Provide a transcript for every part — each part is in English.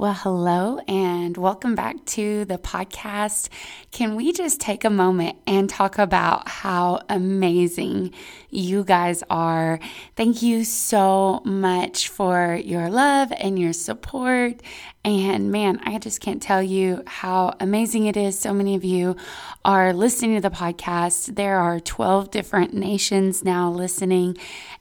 Well, hello and welcome back to the podcast. Can we just take a moment and talk about how amazing you guys are? Thank you so much for your love and your support. And man, I just can't tell you how amazing it is. So many of you are listening to the podcast. There are 12 different nations now listening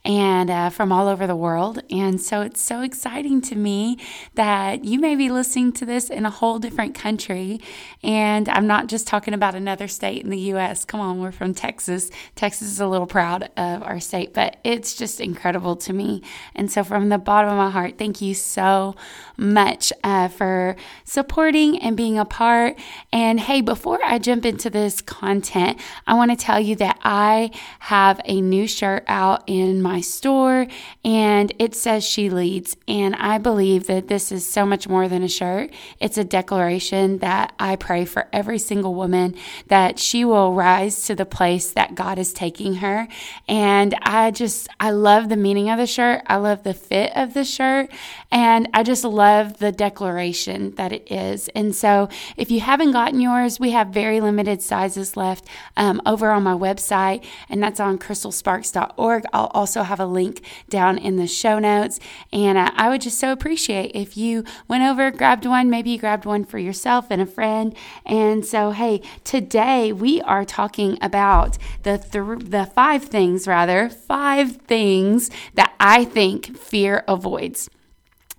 and uh, from all over the world. And so it's so exciting to me that you may be listening to this in a whole different country. And I'm not just talking about another state in the U.S. Come on, we're from Texas. Texas is a little proud of our state, but it's just incredible to me. And so, from the bottom of my heart, thank you so much uh, for supporting and being a part. And hey, before I jump into this content, I want to tell you that I have a new shirt out in my store and it says She Leads. And I believe that this is so much more than a shirt. It's a declaration that I pray for every single woman that she will rise to the place that God is taking her. And I just, I love the meaning of the shirt. I love the fit of the shirt. And I just love the declaration that it is. And so if you haven't gotten yours, we have very limited sizes left um, over on my website, and that's on crystalsparks.org. I'll also have a link down in the show notes. And uh, I would just so appreciate if you went over, grabbed one, maybe you grabbed one for yourself and a friend. And so, hey, today we are talking about the th- the five things, rather, five things that I think fear avoids.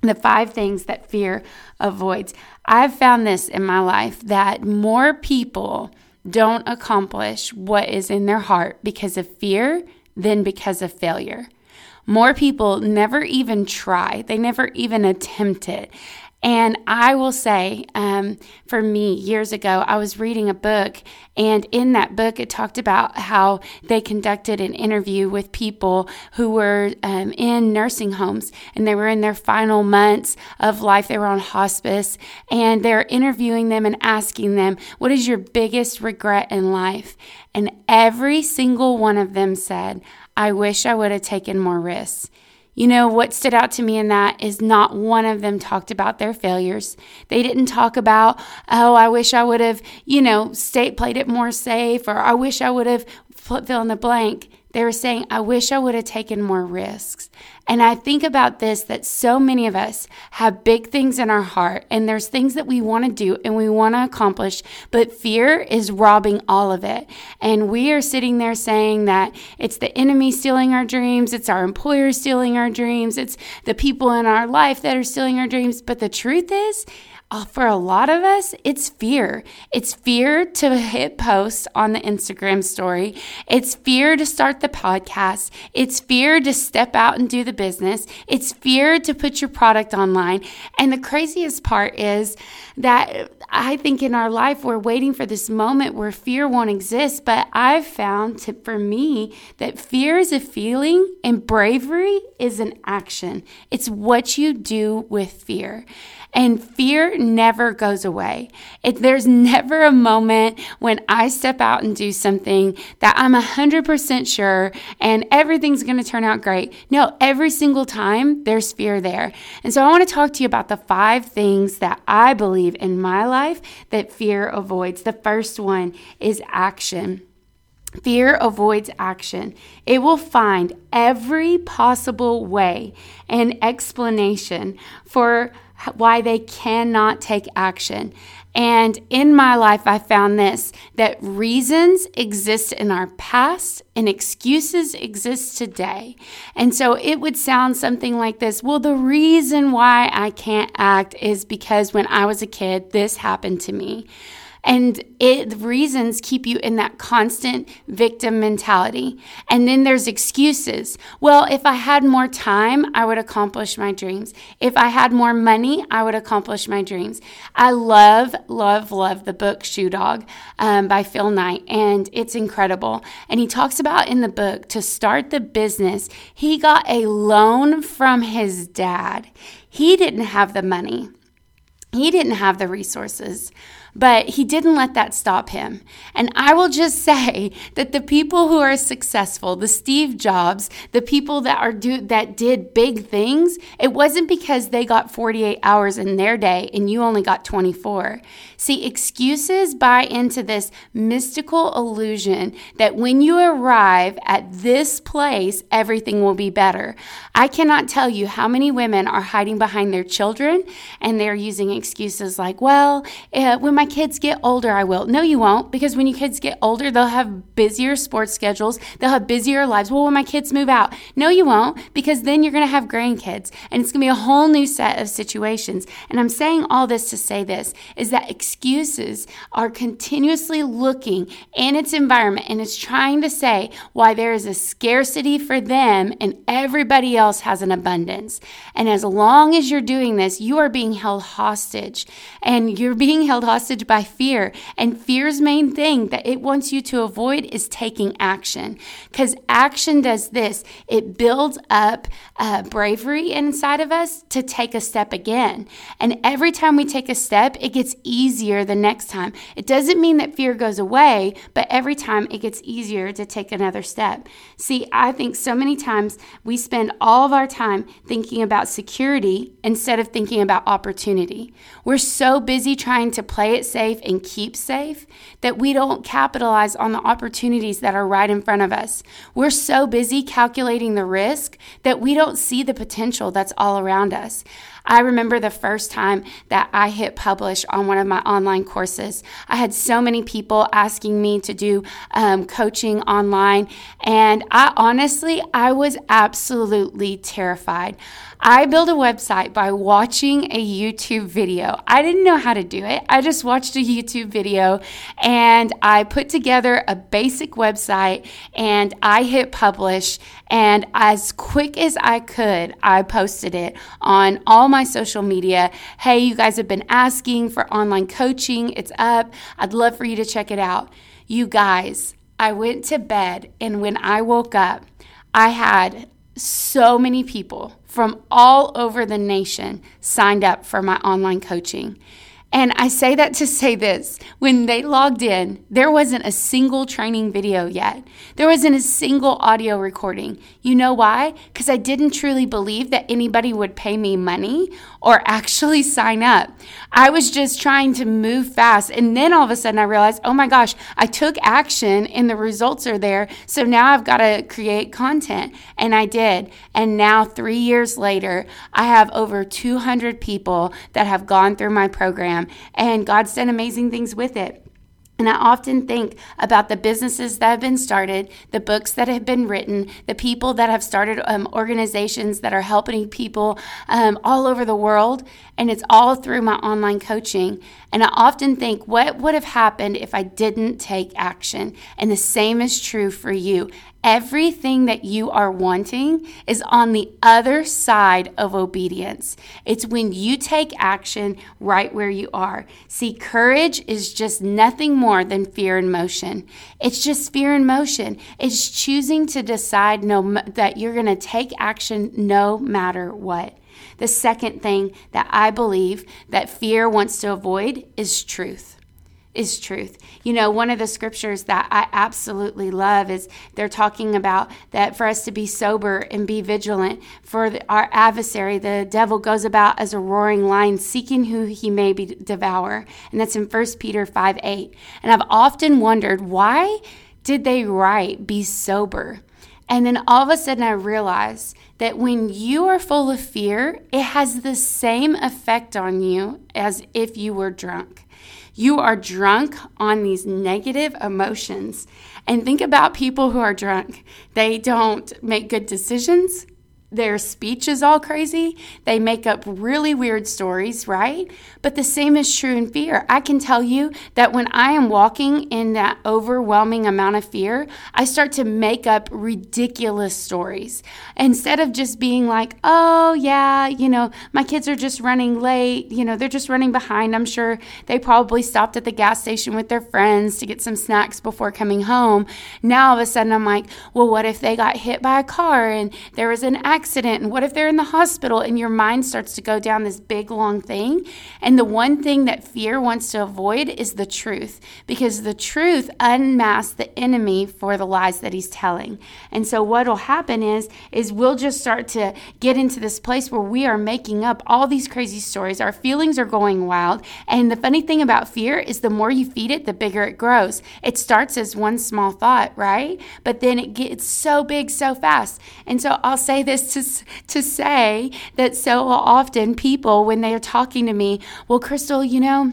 The five things that fear avoids. I've found this in my life that more people don't accomplish what is in their heart because of fear than because of failure. More people never even try, they never even attempt it. And I will say, um, for me, years ago, I was reading a book, and in that book, it talked about how they conducted an interview with people who were um, in nursing homes and they were in their final months of life. They were on hospice, and they're interviewing them and asking them, What is your biggest regret in life? And every single one of them said, I wish I would have taken more risks. You know, what stood out to me in that is not one of them talked about their failures. They didn't talk about, oh, I wish I would have, you know, stayed, played it more safe, or I wish I would have fill in the blank. They were saying, I wish I would have taken more risks. And I think about this that so many of us have big things in our heart, and there's things that we want to do and we want to accomplish, but fear is robbing all of it. And we are sitting there saying that it's the enemy stealing our dreams, it's our employer stealing our dreams, it's the people in our life that are stealing our dreams. But the truth is, Uh, for a lot of us, it's fear. It's fear to hit post on the Instagram story. It's fear to start the podcast. It's fear to step out and do the business. It's fear to put your product online. And the craziest part is that I think in our life, we're waiting for this moment where fear won't exist. But I've found to, for me that fear is a feeling and bravery is an action. It's what you do with fear. And fear never goes away. It, there's never a moment when I step out and do something that I'm 100% sure and everything's going to turn out great. No, every single time there's fear there. And so I want to talk to you about the five things that I believe in my life that fear avoids. The first one is action. Fear avoids action. It will find every possible way and explanation for why they cannot take action. And in my life, I found this that reasons exist in our past and excuses exist today. And so it would sound something like this Well, the reason why I can't act is because when I was a kid, this happened to me. And it reasons keep you in that constant victim mentality. And then there's excuses. Well, if I had more time, I would accomplish my dreams. If I had more money, I would accomplish my dreams. I love, love, love the book Shoe Dog um, by Phil Knight, and it's incredible. And he talks about in the book to start the business, he got a loan from his dad. He didn't have the money. he didn't have the resources. But he didn't let that stop him. And I will just say that the people who are successful, the Steve Jobs, the people that are do that did big things, it wasn't because they got 48 hours in their day and you only got 24. See, excuses buy into this mystical illusion that when you arrive at this place, everything will be better. I cannot tell you how many women are hiding behind their children and they're using excuses like, well, uh, when my kids get older, I will. No, you won't, because when your kids get older, they'll have busier sports schedules, they'll have busier lives. Well, when my kids move out, no, you won't, because then you're going to have grandkids, and it's going to be a whole new set of situations. And I'm saying all this to say this is that excuses are continuously looking in its environment and it's trying to say why there is a scarcity for them and everybody else has an abundance. And as long as you're doing this, you are being held hostage, and you're being held hostage by fear. And fear's main thing that it wants you to avoid is taking action. Because action does this it builds up uh, bravery inside of us to take a step again. And every time we take a step, it gets easier the next time. It doesn't mean that fear goes away, but every time it gets easier to take another step. See, I think so many times we spend all of our time thinking about security instead of thinking about opportunity. We're so busy trying to play it safe and keep safe that we don't capitalize on the opportunities that are right in front of us. We're so busy calculating the risk that we don't see the potential that's all around us. I remember the first time that I hit publish on one of my online courses. I had so many people asking me to do um, coaching online, and I honestly, I was absolutely terrified. I built a website by watching a YouTube video. I didn't know how to do it. I just watched a YouTube video and I put together a basic website and I hit publish. And as quick as I could, I posted it on all my social media. Hey, you guys have been asking for online coaching, it's up. I'd love for you to check it out. You guys, I went to bed and when I woke up, I had so many people from all over the nation signed up for my online coaching. And I say that to say this when they logged in, there wasn't a single training video yet. There wasn't a single audio recording. You know why? Because I didn't truly believe that anybody would pay me money or actually sign up. I was just trying to move fast. And then all of a sudden I realized, oh my gosh, I took action and the results are there. So now I've got to create content. And I did. And now, three years later, I have over 200 people that have gone through my program program, and God's done amazing things with it. And I often think about the businesses that have been started, the books that have been written, the people that have started um, organizations that are helping people um, all over the world. And it's all through my online coaching. And I often think, what would have happened if I didn't take action? And the same is true for you. Everything that you are wanting is on the other side of obedience. It's when you take action right where you are. See, courage is just nothing more than fear in motion. It's just fear in motion. It's choosing to decide no, that you're going to take action no matter what. The second thing that I believe that fear wants to avoid is truth is truth. You know, one of the scriptures that I absolutely love is they're talking about that for us to be sober and be vigilant, for the, our adversary, the devil, goes about as a roaring lion, seeking who he may be devour. And that's in 1 Peter 5 8. And I've often wondered why did they write, be sober? And then all of a sudden I realized that when you are full of fear, it has the same effect on you as if you were drunk. You are drunk on these negative emotions. And think about people who are drunk. They don't make good decisions. Their speech is all crazy. They make up really weird stories, right? But the same is true in fear. I can tell you that when I am walking in that overwhelming amount of fear, I start to make up ridiculous stories. Instead of just being like, oh, yeah, you know, my kids are just running late, you know, they're just running behind. I'm sure they probably stopped at the gas station with their friends to get some snacks before coming home. Now all of a sudden I'm like, well, what if they got hit by a car and there was an accident? And what if they're in the hospital? And your mind starts to go down this big, long thing. And the one thing that fear wants to avoid is the truth because the truth unmasks the enemy for the lies that he's telling. And so what'll happen is is we'll just start to get into this place where we are making up all these crazy stories. Our feelings are going wild. And the funny thing about fear is the more you feed it, the bigger it grows. It starts as one small thought, right? But then it gets so big so fast. And so I'll say this to, to say that so often people, when they are talking to me, well, Crystal, you know,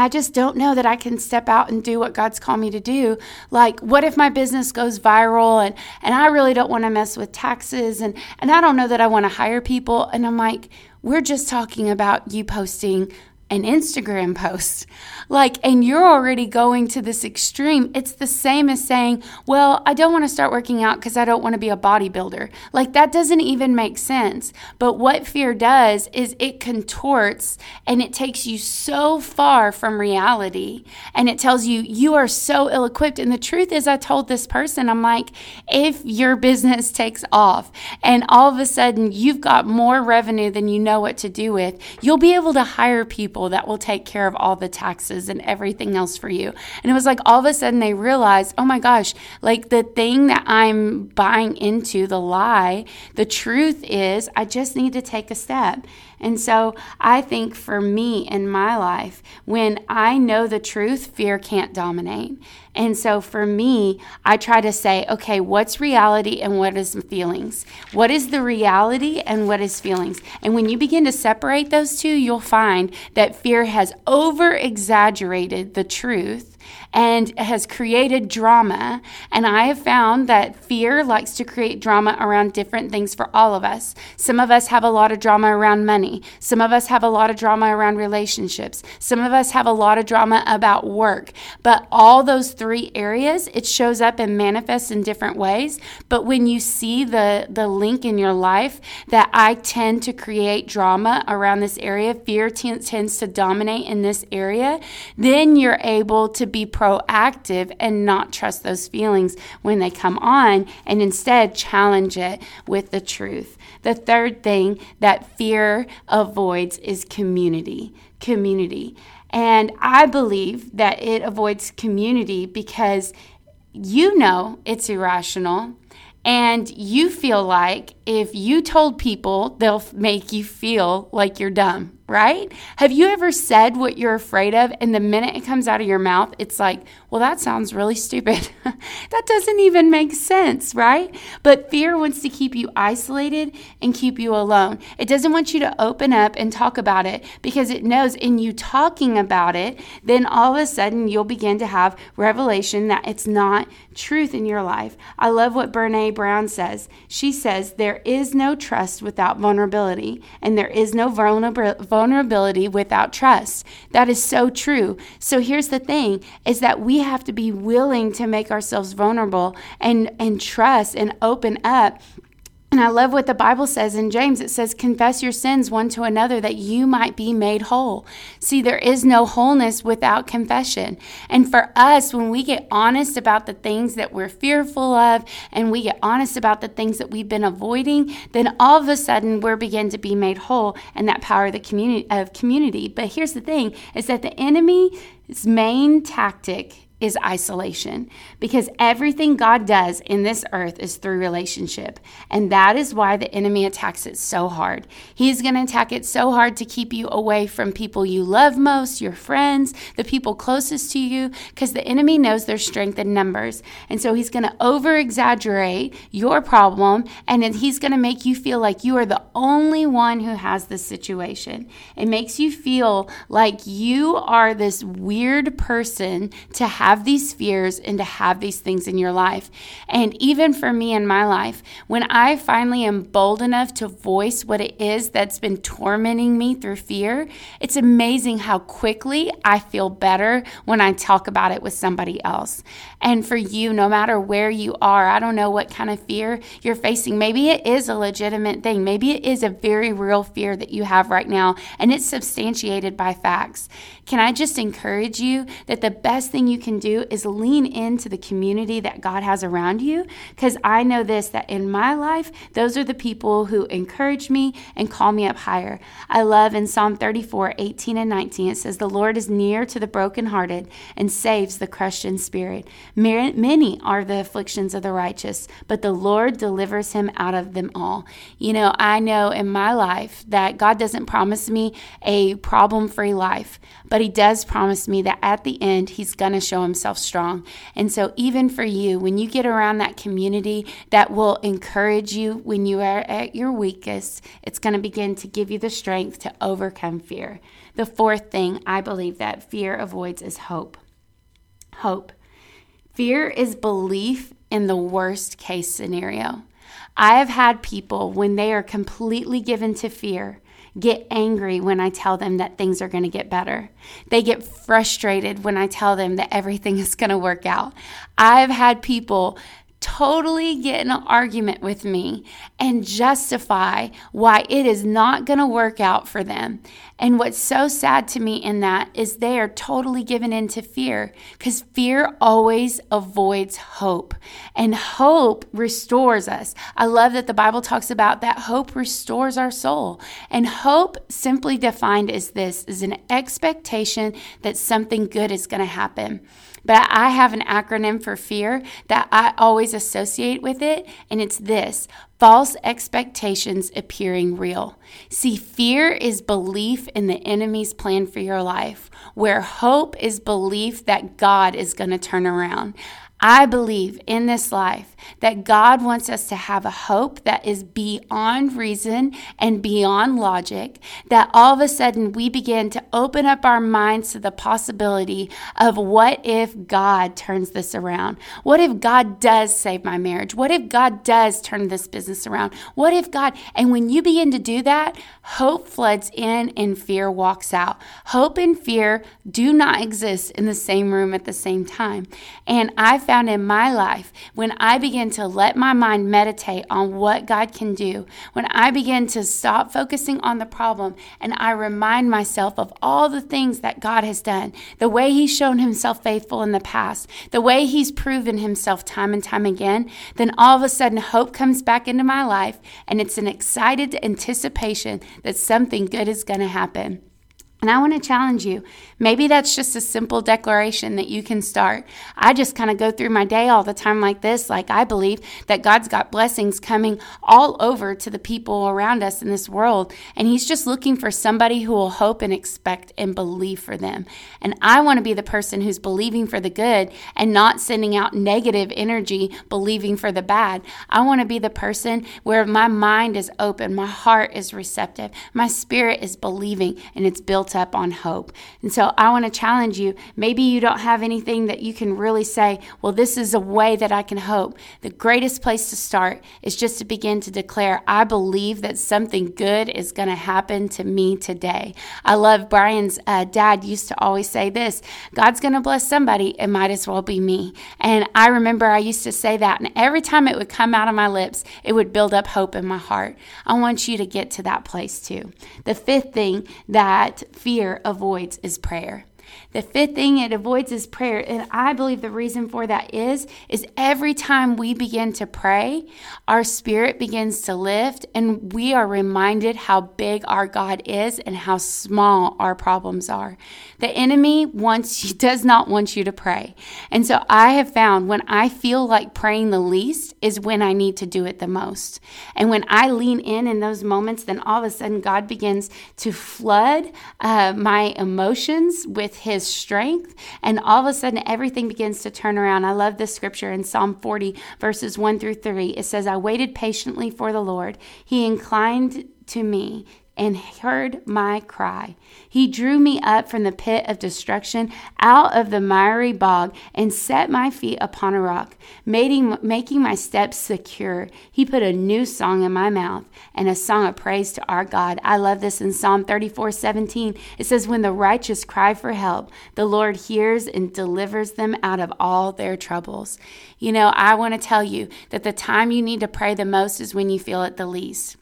I just don't know that I can step out and do what God's called me to do. Like, what if my business goes viral and, and I really don't want to mess with taxes and, and I don't know that I want to hire people? And I'm like, we're just talking about you posting an Instagram post. Like, and you're already going to this extreme. It's the same as saying, well, I don't want to start working out because I don't want to be a bodybuilder. Like, that doesn't even make sense. But what fear does is it contorts and it takes you so far from reality. And it tells you, you are so ill equipped. And the truth is, I told this person, I'm like, if your business takes off and all of a sudden you've got more revenue than you know what to do with, you'll be able to hire people people that will take care of all the taxes and everything else for you. And it was like all of a sudden they realized, oh my gosh, like the thing that I'm buying into, the lie, the truth is I just need to take a step. And so I think for me in my life, when I know the truth, fear can't dominate. And so for me, I try to say, okay, what's reality and what is feelings? What is the reality and what is feelings? And when you begin to separate those two, you'll find that fear has over exaggerated the truth and has created drama. And I have found that fear likes to create drama around different things for all of us. Some of us have a lot of drama around money, some of us have a lot of drama around relationships, some of us have a lot of drama about work. But all those three areas, it shows up and manifests in different ways. But when you see the, the link in your life that I tend to create drama around this area, fear t- tends to dominate in this area, then you're able to be proactive and not trust those feelings when they come on and instead challenge it with the truth. The third thing that fear avoids is community. Community. And I believe that it avoids community because you know it's irrational and you feel like if you told people, they'll make you feel like you're dumb, right? Have you ever said what you're afraid of, and the minute it comes out of your mouth, it's like, well, that sounds really stupid. that doesn't even make sense, right? But fear wants to keep you isolated and keep you alone. It doesn't want you to open up and talk about it because it knows in you talking about it, then all of a sudden you'll begin to have revelation that it's not truth in your life. I love what Brene Brown says. She says, There is no trust without vulnerability, and there is no vulnerability without trust. That is so true. So here's the thing is that we have to be willing to make ourselves vulnerable and, and trust and open up and I love what the Bible says in James. It says, Confess your sins one to another that you might be made whole. See, there is no wholeness without confession. And for us, when we get honest about the things that we're fearful of and we get honest about the things that we've been avoiding, then all of a sudden we're begin to be made whole and that power of the community of community. But here's the thing is that the enemy's main tactic is isolation because everything God does in this earth is through relationship. And that is why the enemy attacks it so hard. He's going to attack it so hard to keep you away from people you love most, your friends, the people closest to you, because the enemy knows their strength in numbers. And so he's going to over exaggerate your problem and he's going to make you feel like you are the only one who has this situation. It makes you feel like you are this weird person to have have these fears and to have these things in your life. And even for me in my life, when I finally am bold enough to voice what it is that's been tormenting me through fear, it's amazing how quickly I feel better when I talk about it with somebody else. And for you, no matter where you are, I don't know what kind of fear you're facing. Maybe it is a legitimate thing. Maybe it is a very real fear that you have right now, and it's substantiated by facts. Can I just encourage you that the best thing you can do is lean into the community that God has around you. Because I know this that in my life, those are the people who encourage me and call me up higher. I love in Psalm 34 18 and 19, it says, The Lord is near to the brokenhearted and saves the crushed in spirit. Many are the afflictions of the righteous, but the Lord delivers him out of them all. You know, I know in my life that God doesn't promise me a problem free life, but He does promise me that at the end, He's going to show Himself strong. And so, even for you, when you get around that community that will encourage you when you are at your weakest, it's going to begin to give you the strength to overcome fear. The fourth thing I believe that fear avoids is hope. Hope. Fear is belief in the worst case scenario. I have had people, when they are completely given to fear, get angry when I tell them that things are going to get better. They get frustrated when I tell them that everything is going to work out. I've had people totally get in an argument with me and justify why it is not going to work out for them. And what's so sad to me in that is they are totally given into fear because fear always avoids hope. And hope restores us. I love that the Bible talks about that hope restores our soul. And hope, simply defined as this, is an expectation that something good is going to happen. But I have an acronym for fear that I always associate with it, and it's this false expectations appearing real. See, fear is belief in the enemy's plan for your life, where hope is belief that God is going to turn around. I believe in this life that God wants us to have a hope that is beyond reason and beyond logic, that all of a sudden we begin to open up our minds to the possibility of what if God turns this around? What if God does save my marriage? What if God does turn this business around? What if God, and when you begin to do that, hope floods in and fear walks out. Hope and fear do not exist in the same room at the same time. And I found in my life when I begin to let my mind meditate on what God can do, when I begin to stop focusing on the problem and I remind myself of all the things that God has done, the way He's shown Himself faithful in the past, the way He's proven Himself time and time again, then all of a sudden hope comes back into my life and it's an excited anticipation that something good is going to happen. And I want to challenge you. Maybe that's just a simple declaration that you can start. I just kind of go through my day all the time like this. Like, I believe that God's got blessings coming all over to the people around us in this world. And He's just looking for somebody who will hope and expect and believe for them. And I want to be the person who's believing for the good and not sending out negative energy, believing for the bad. I want to be the person where my mind is open, my heart is receptive, my spirit is believing, and it's built built up on hope. And so I want to challenge you. Maybe you don't have anything that you can really say, well, this is a way that I can hope. The greatest place to start is just to begin to declare, I believe that something good is going to happen to me today. I love Brian's uh, dad used to always say this God's going to bless somebody, it might as well be me. And I remember I used to say that, and every time it would come out of my lips, it would build up hope in my heart. I want you to get to that place too. The fifth thing that fear avoids is prayer. The fifth thing it avoids is prayer. And I believe the reason for that is is every time we begin to pray, our spirit begins to lift and we are reminded how big our God is and how small our problems are. The enemy wants does not want you to pray. And so I have found when I feel like praying the least is when I need to do it the most. And when I lean in in those moments, then all of a sudden God begins to flood uh, my emotions with his strength. And all of a sudden, everything begins to turn around. I love this scripture in Psalm 40, verses 1 through 3. It says, I waited patiently for the Lord. He inclined to me and heard my cry. He drew me up from the pit of destruction, out of the miry bog, and set my feet upon a rock, making, my steps secure. He put a new song in my mouth and a song of praise to our God. I love this in Psalm 34 17. It says, When the righteous cry for help, the Lord hears and delivers them out of all their troubles. You know, I want to tell you that the time you need to pray the most is when you feel it the least.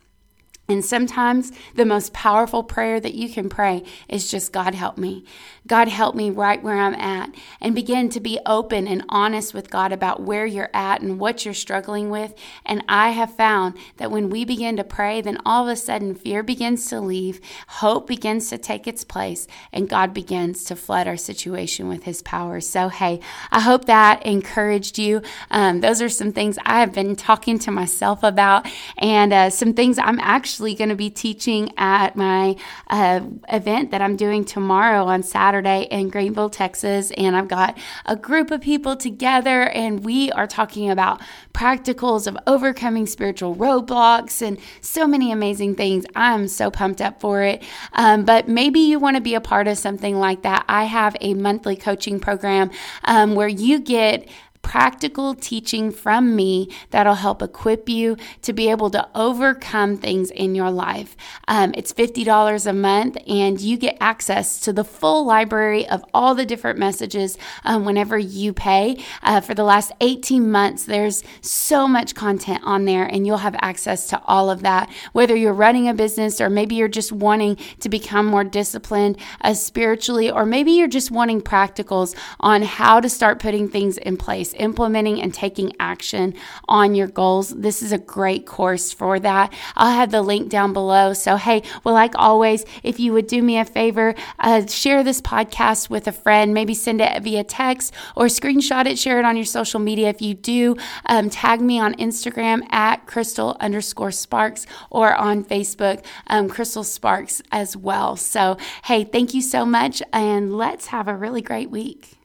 And sometimes the most powerful prayer that you can pray is just, God, help me. God, help me right where I'm at. And begin to be open and honest with God about where you're at and what you're struggling with. And I have found that when we begin to pray, then all of a sudden fear begins to leave, hope begins to take its place, and God begins to flood our situation with his power. So, hey, I hope that encouraged you. Um, those are some things I have been talking to myself about, and uh, some things I'm actually actually going to be teaching at my uh, event that I'm doing tomorrow on Saturday in Greenville, Texas. And I've got a group of people together, and we are talking about practicals of overcoming spiritual roadblocks and so many amazing things. I'm so pumped up for it. Um, but maybe you want to be a part of something like that. I have a monthly coaching program um, where you get practical teaching from me that'll help equip you to be able to overcome things in your life. Um, it's $50 a month, and you get access to the full library of all the different messages um, whenever you pay. Uh, for the last 18 months, there's so much content on there, and you'll have access to all of that. Whether you're running a business or maybe you're just wanting to become more disciplined uh, spiritually, or maybe you're just wanting practicals on how to start putting things in place implementing and taking action on your goals, this is a great course for that. I'll have the link down below. So, hey, well, like always, if you would do me a favor, uh, share this podcast with a friend, maybe send it via text or screenshot it, share it on your social media. If you do, um, tag me on Instagram at crystal underscore sparks or on Facebook, um, Crystal Sparks as well. So, hey, thank you so much, and let's have a really great week.